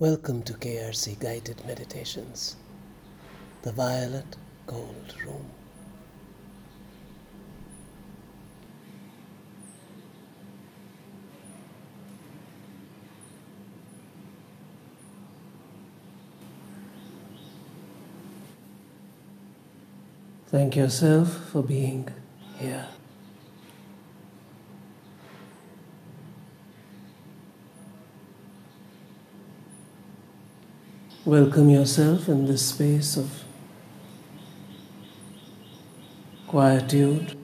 Welcome to KRC Guided Meditations, the Violet Gold Room. Thank yourself for being here. Welcome yourself in this space of quietude.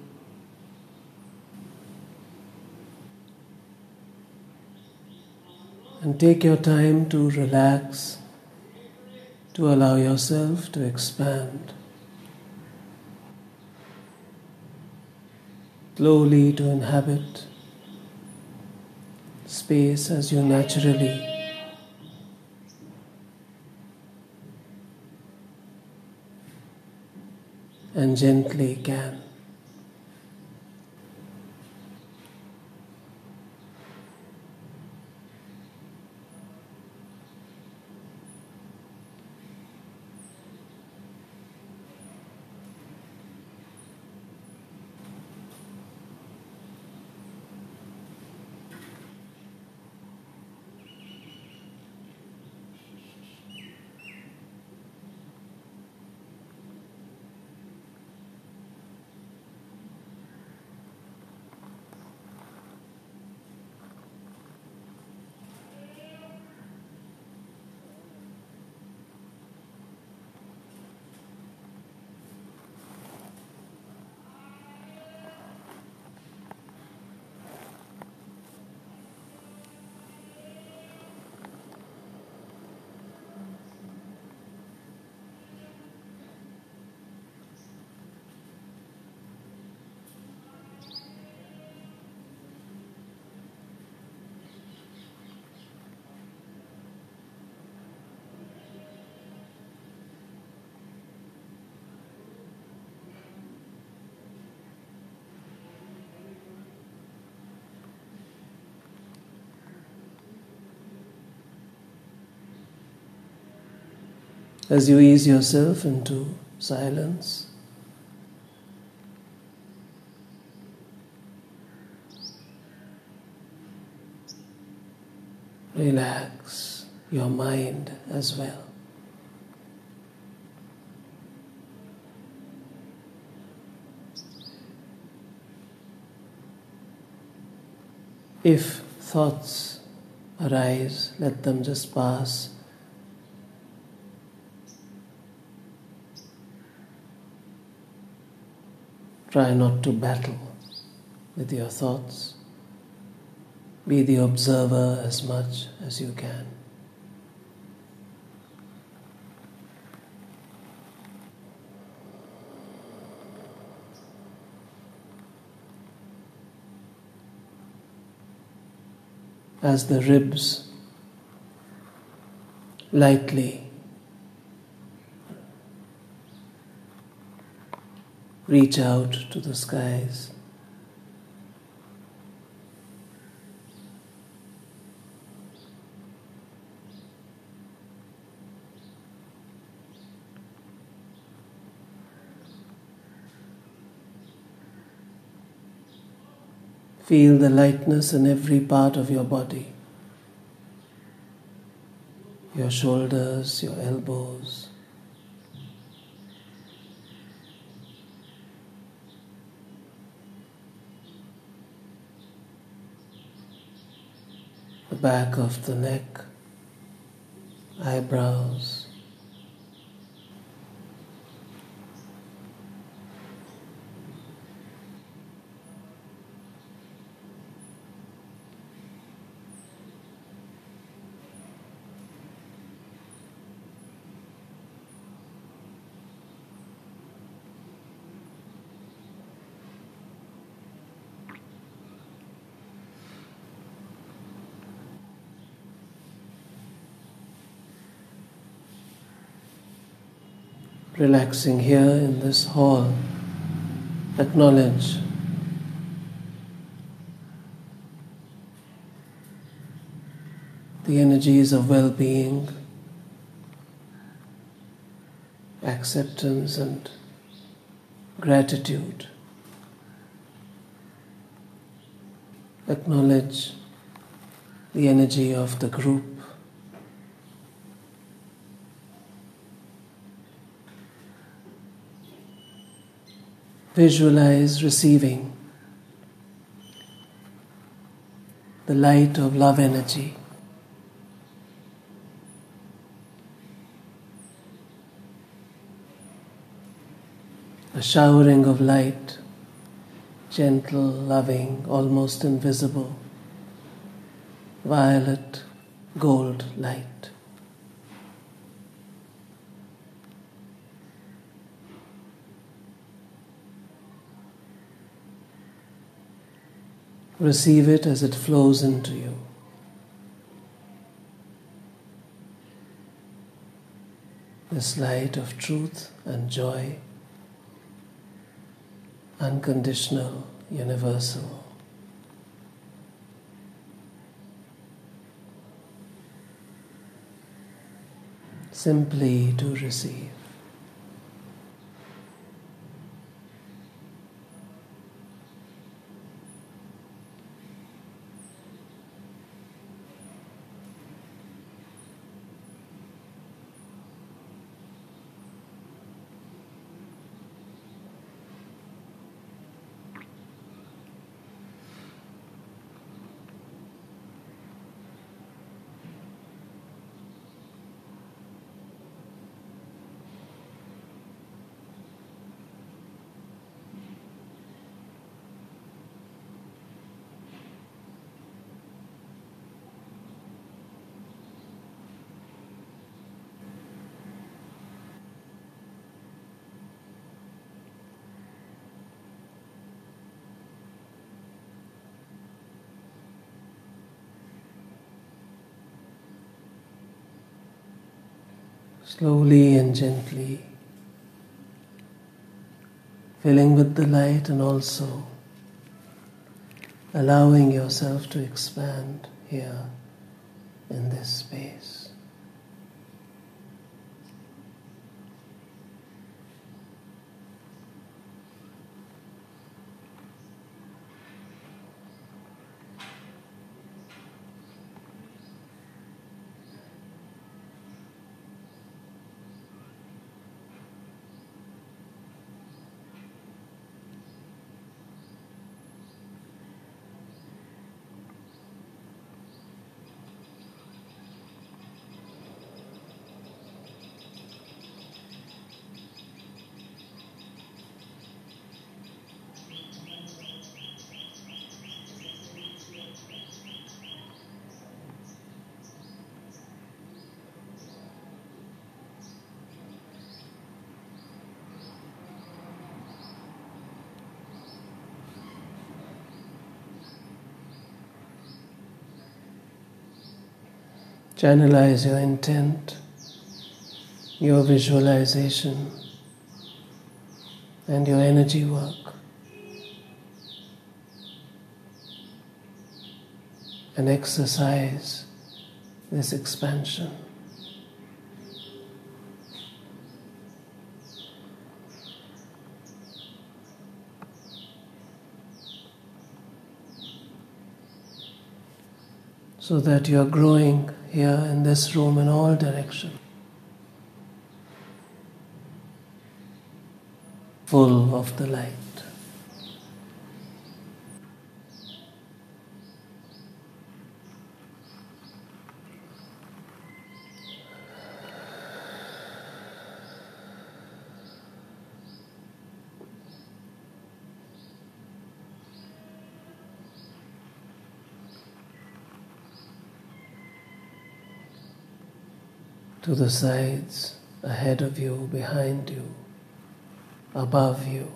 And take your time to relax, to allow yourself to expand. Slowly to inhabit space as you naturally and gently can. As you ease yourself into silence, relax your mind as well. If thoughts arise, let them just pass Try not to battle with your thoughts. Be the observer as much as you can. As the ribs lightly reach out to the skies. Feel the lightness in every part of your body your shoulders, your elbows. the back of the neck, eyebrows. Relaxing here in this hall, acknowledge the energies of well being, acceptance, and gratitude. Acknowledge the energy of the group. Visualize receiving the light of love energy. A showering of light, gentle, loving, almost invisible, violet, gold light. Receive it as it flows into you. This light of truth and joy, unconditional, universal. Simply to receive. Slowly and gently, filling with the light and also allowing yourself to expand here in this space. Channelize your intent, your visualization, and your energy work. And exercise this expansion. So that you are growing here in this room in all directions. Full of the light. To the sides, ahead of you, behind you, above you,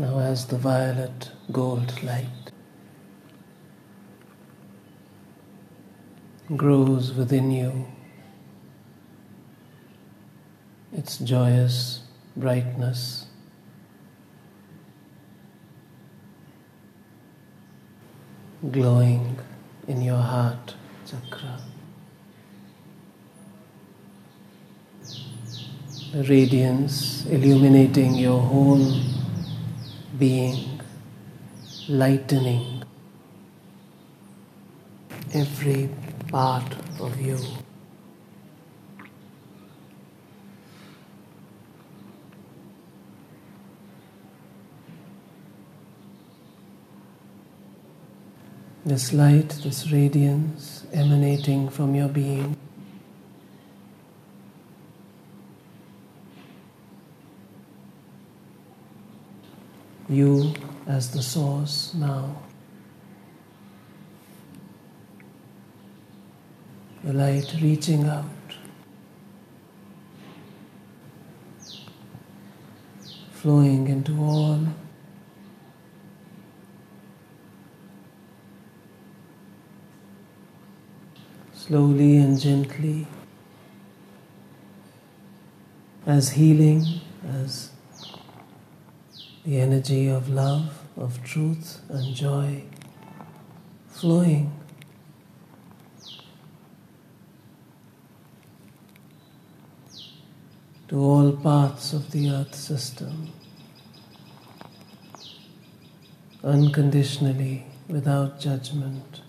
Now, as the violet gold light grows within you, its joyous brightness. Glowing in your heart chakra. The radiance illuminating your whole being, lightening every part of you. This light, this radiance emanating from your being. You as the source now. The light reaching out. Flowing into all slowly and gently, as healing, as the energy of love, of truth and joy flowing. To all parts of the earth system, unconditionally, without judgment.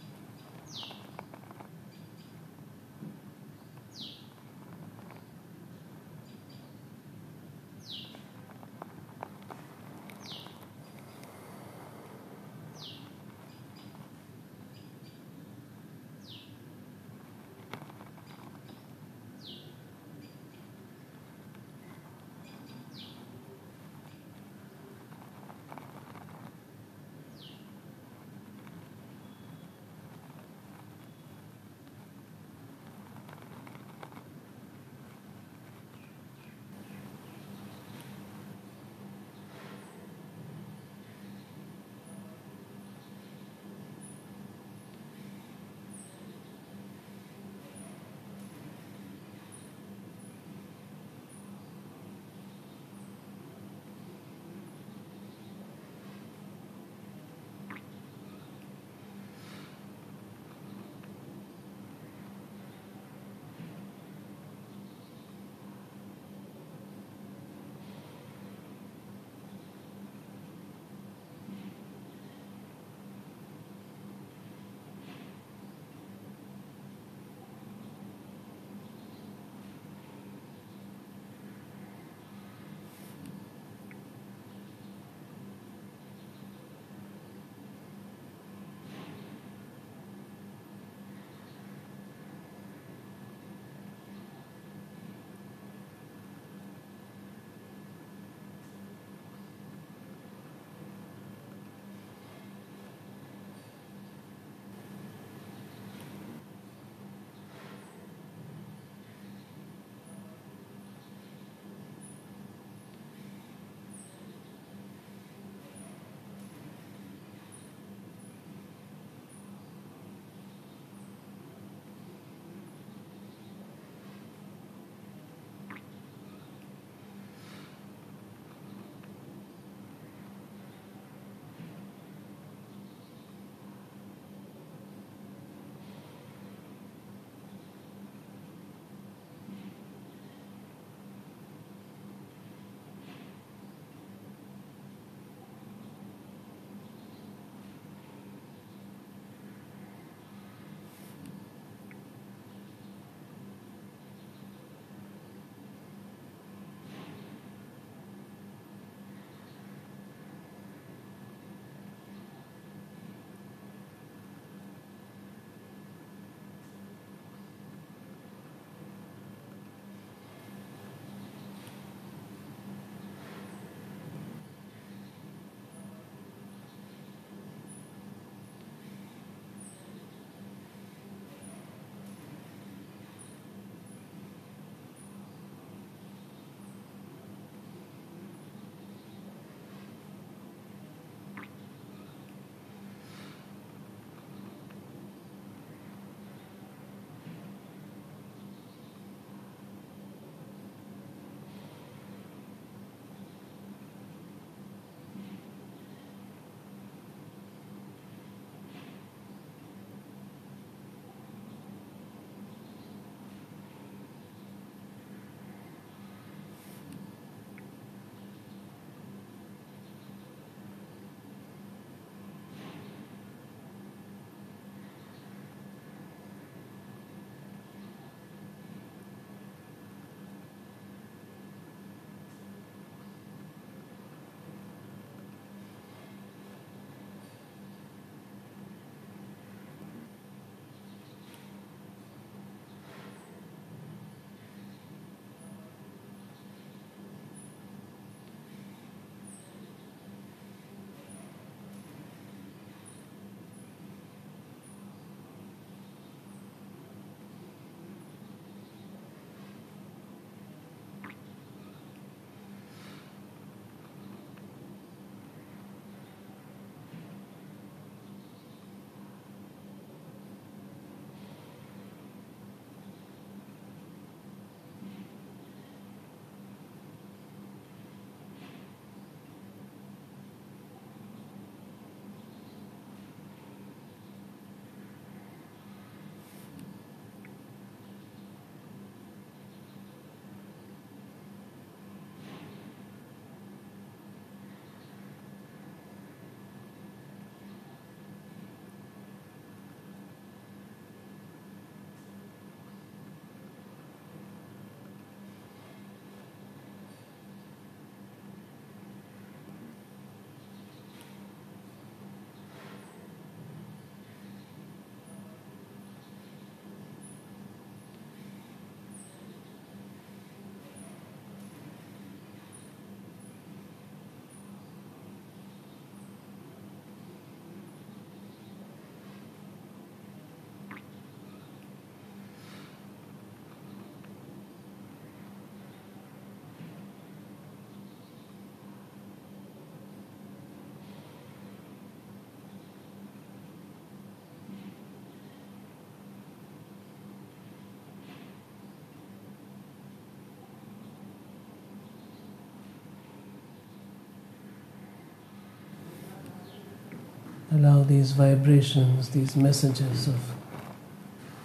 Allow these vibrations, these messages of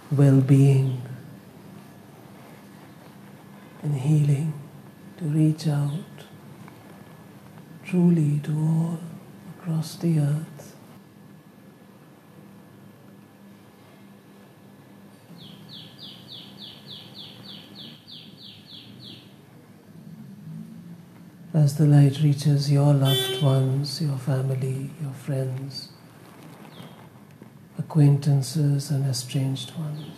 well being and healing to reach out truly to all across the earth. As the light reaches your loved ones, your family, your friends, acquaintances, and estranged ones.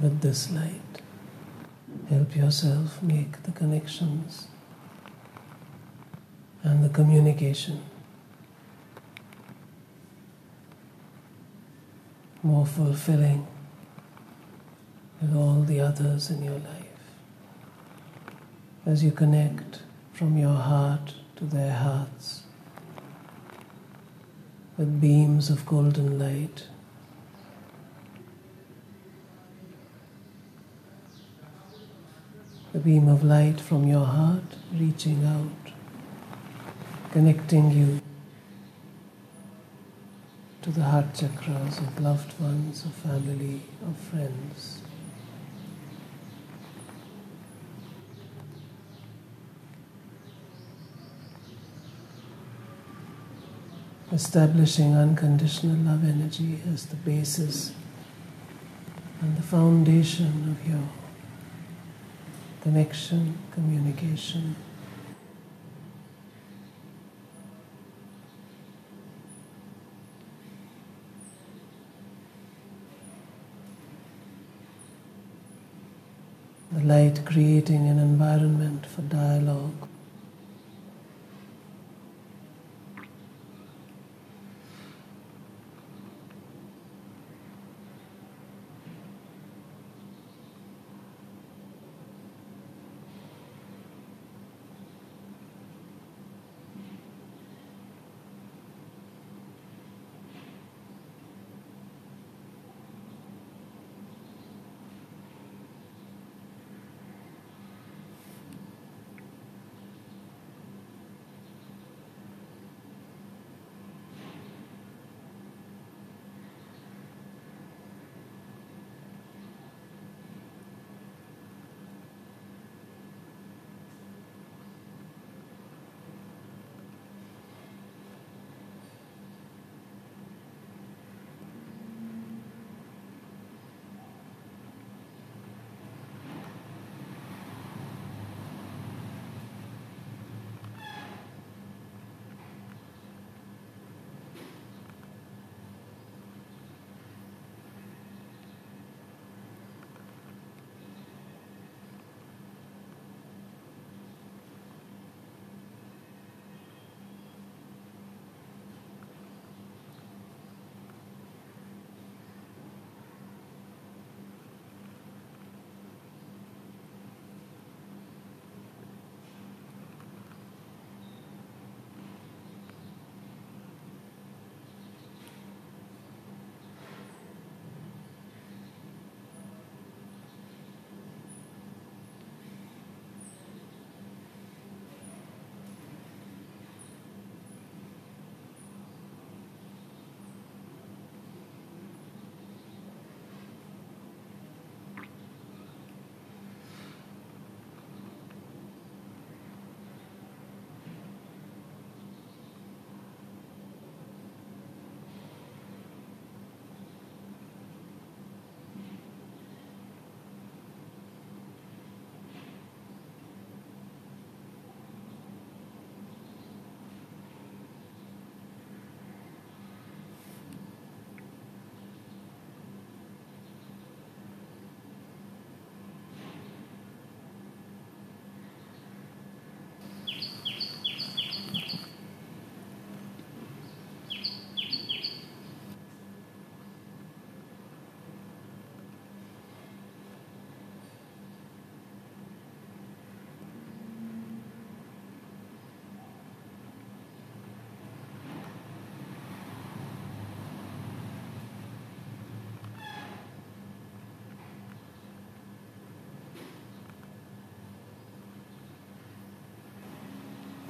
With this light. Help yourself make the connections and the communication more fulfilling with all the others in your life. As you connect from your heart to their hearts with beams of golden light. The beam of light from your heart reaching out, connecting you to the heart chakras of loved ones, of family, of friends. Establishing unconditional love energy as the basis and the foundation of your connection, communication. The light creating an environment for dialogue.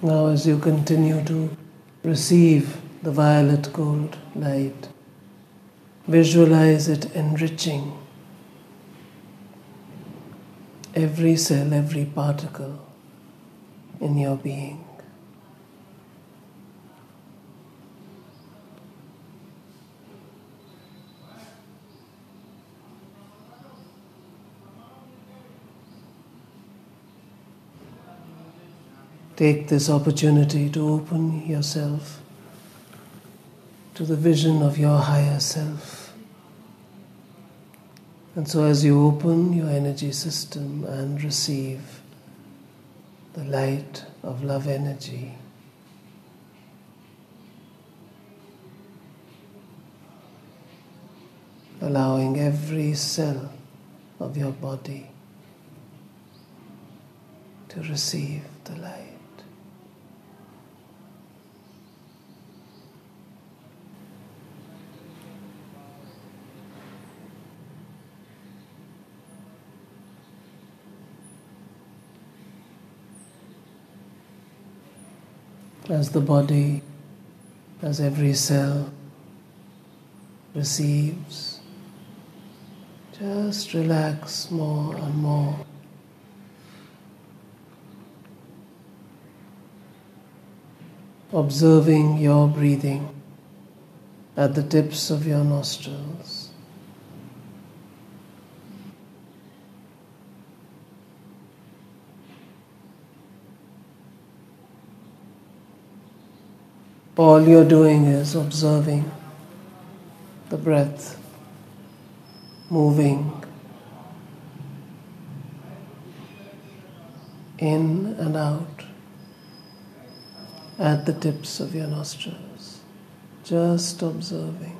Now, as you continue to receive the violet gold light, visualize it enriching every cell, every particle in your being. Take this opportunity to open yourself to the vision of your higher self And so, as you open your energy system and receive the light of love energy, allowing every cell of your body to receive the light. As the body, as every cell receives, just relax more and more. observing your breathing at the tips of your nostrils. All you're doing is observing the breath moving in and out at the tips of your nostrils, just observing.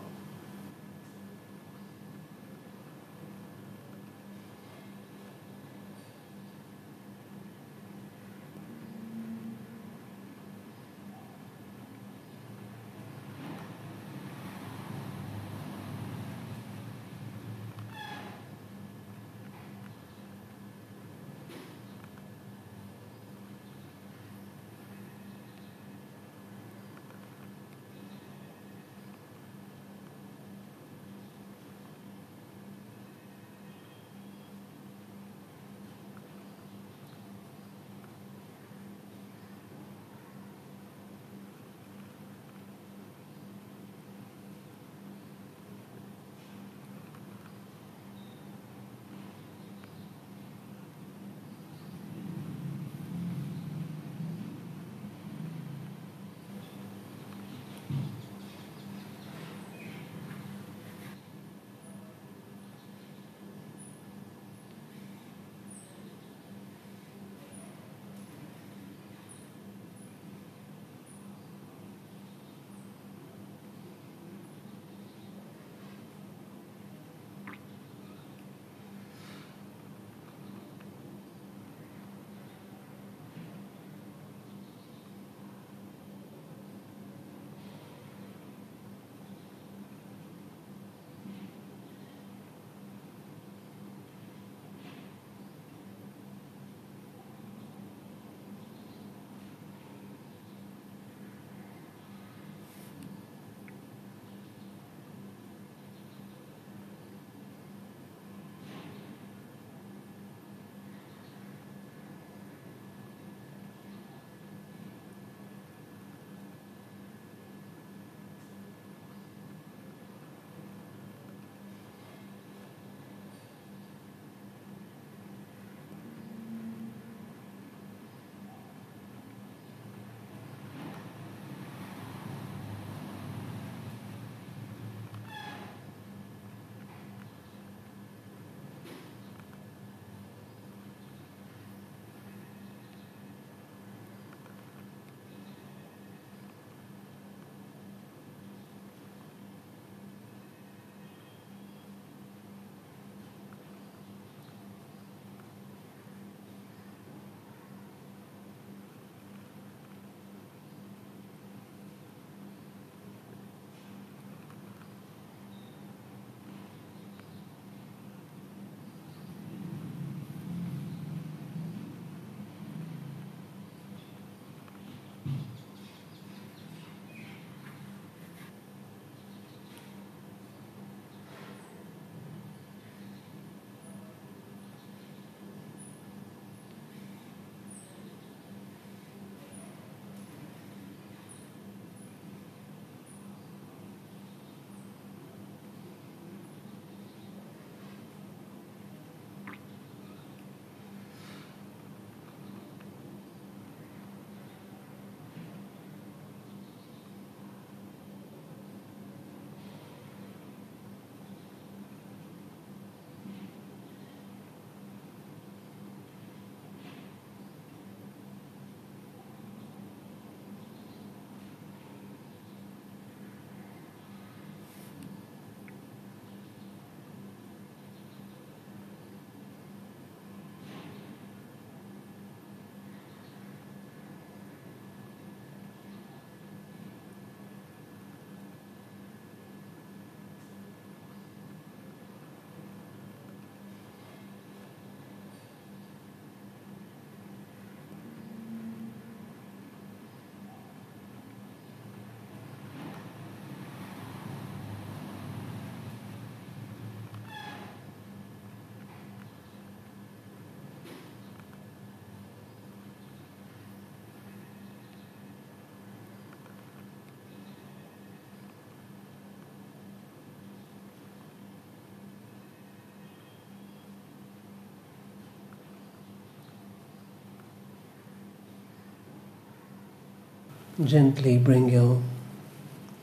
Gently bring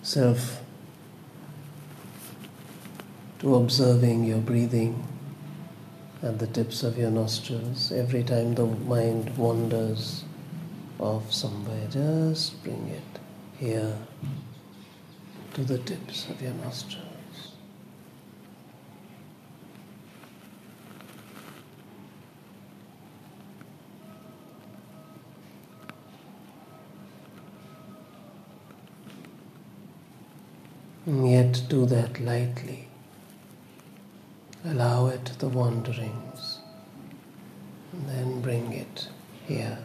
yourself to observing your breathing at the tips of your nostrils. Every time the mind wanders off somewhere, just bring it here to the tips of your nostrils. Yet do that lightly. Allow it the wanderings and then bring it here.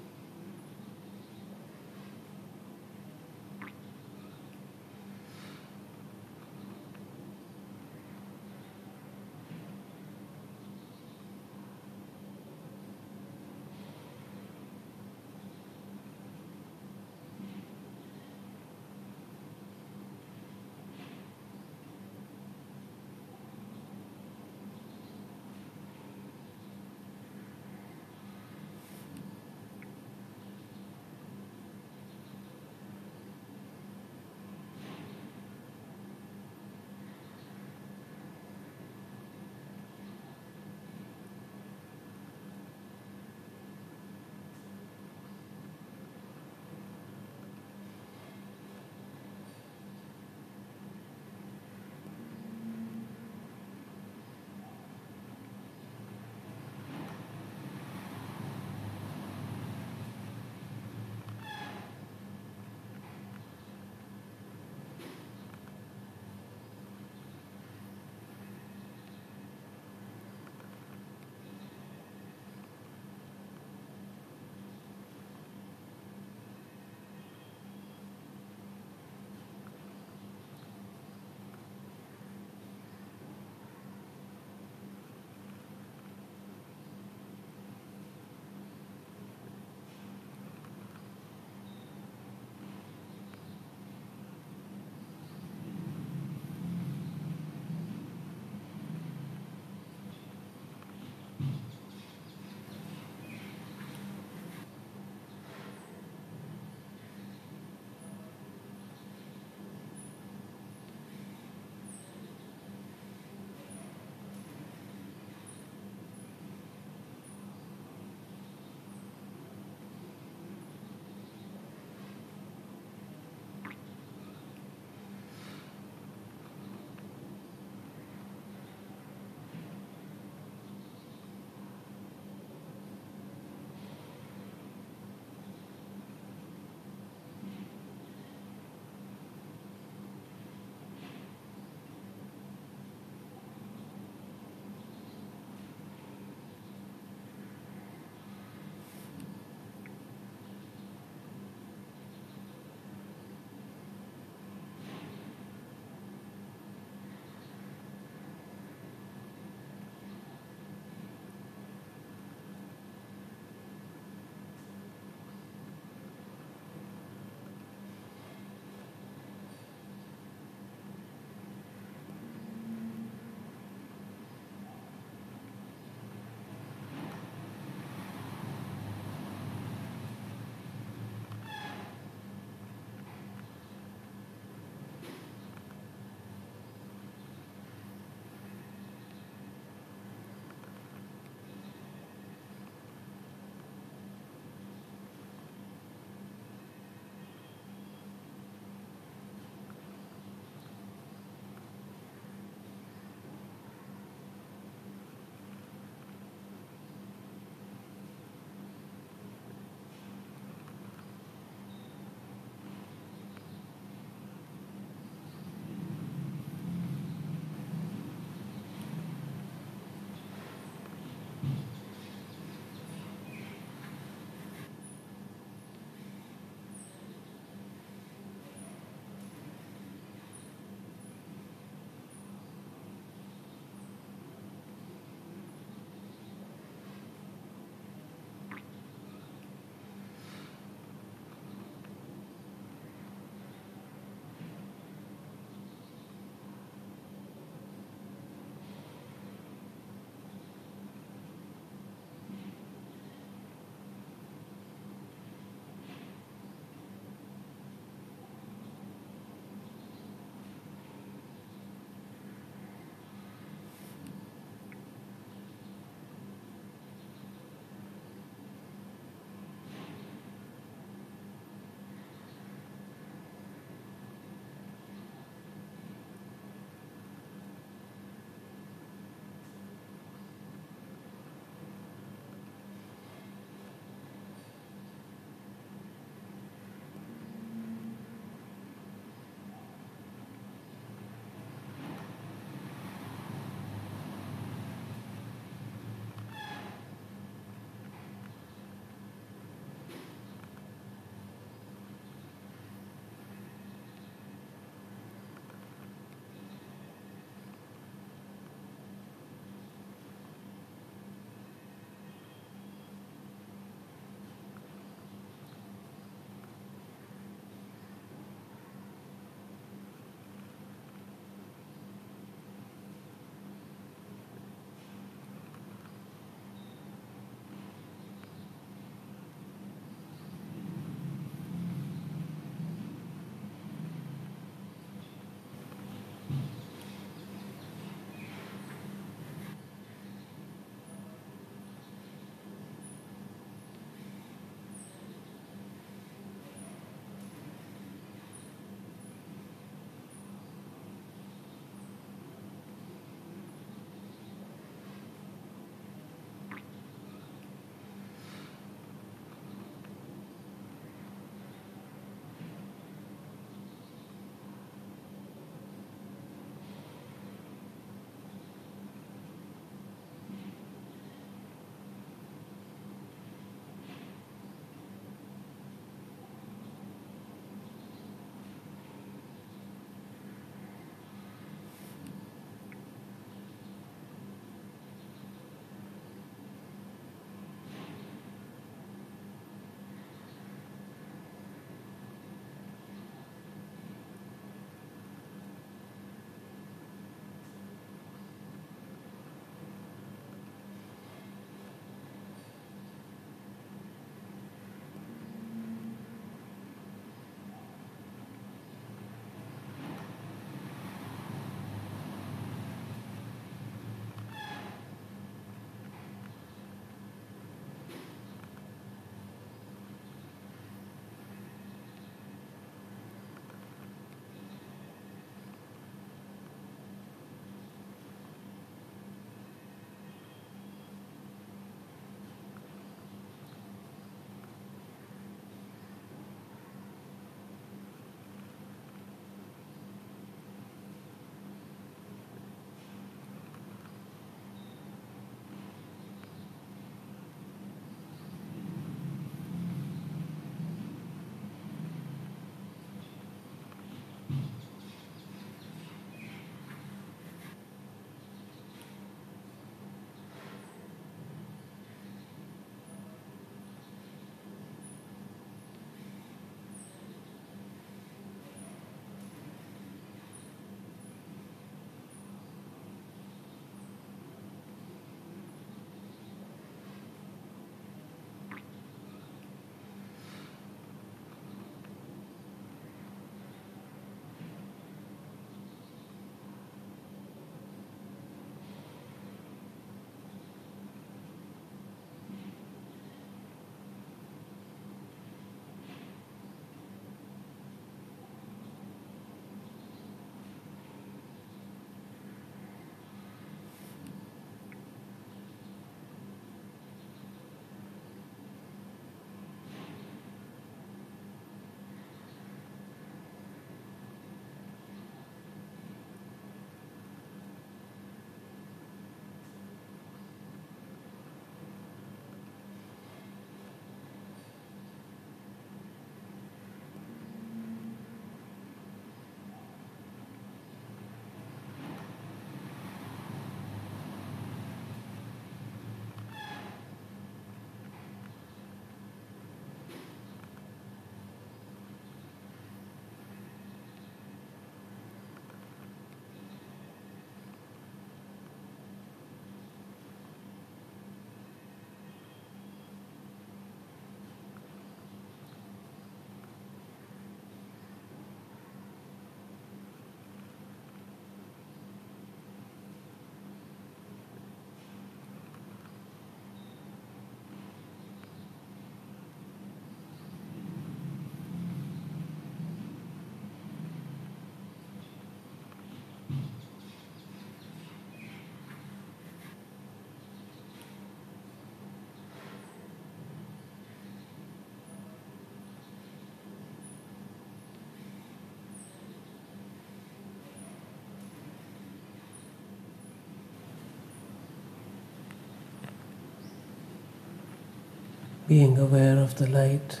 Being aware of the light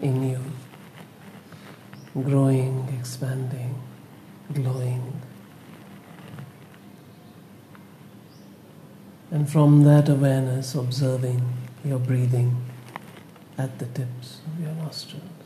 in you, growing, expanding, glowing. And from that awareness, observing your breathing at the tips of your nostrils.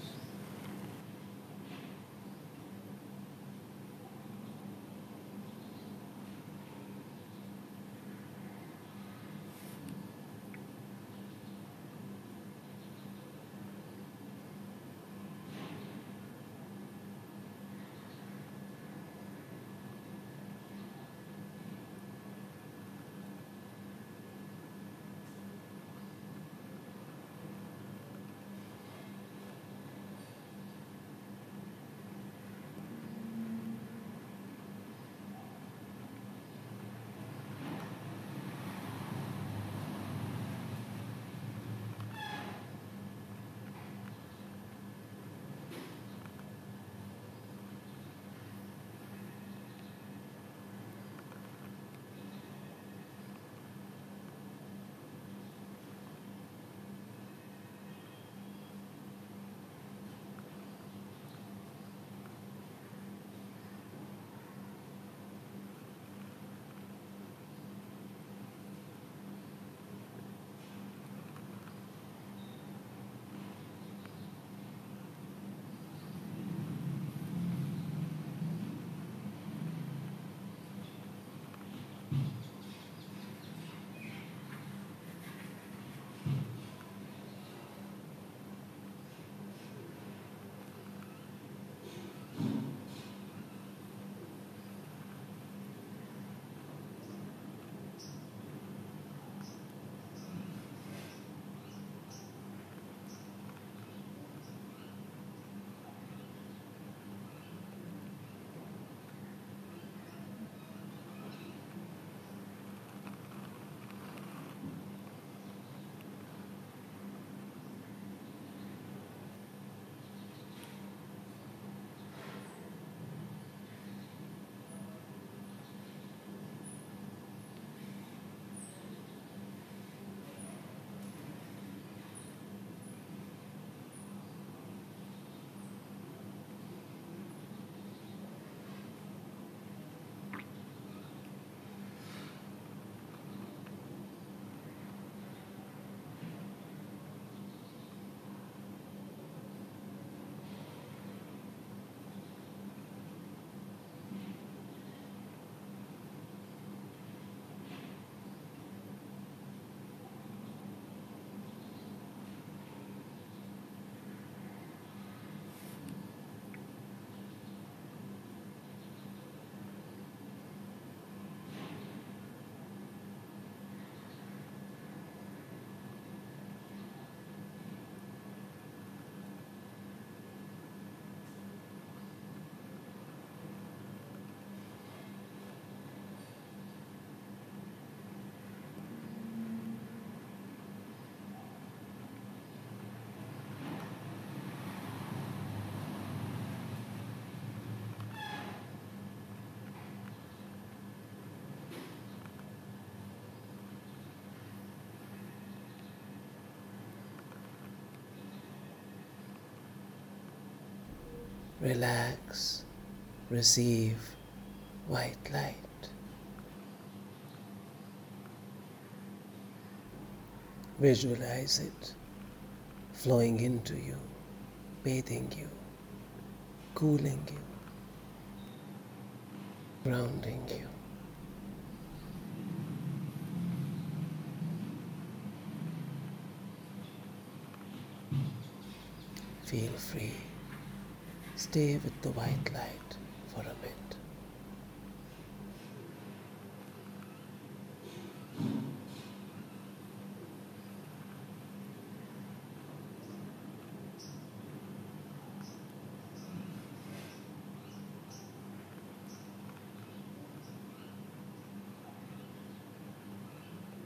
Relax, receive white light. Visualize it flowing into you, bathing you, cooling you, grounding you. Feel free. Stay with the white light for a bit.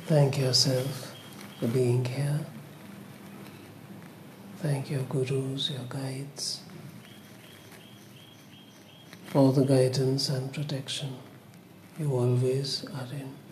Thank yourself for being here. Thank your gurus, your guides for the guidance and protection you always are in.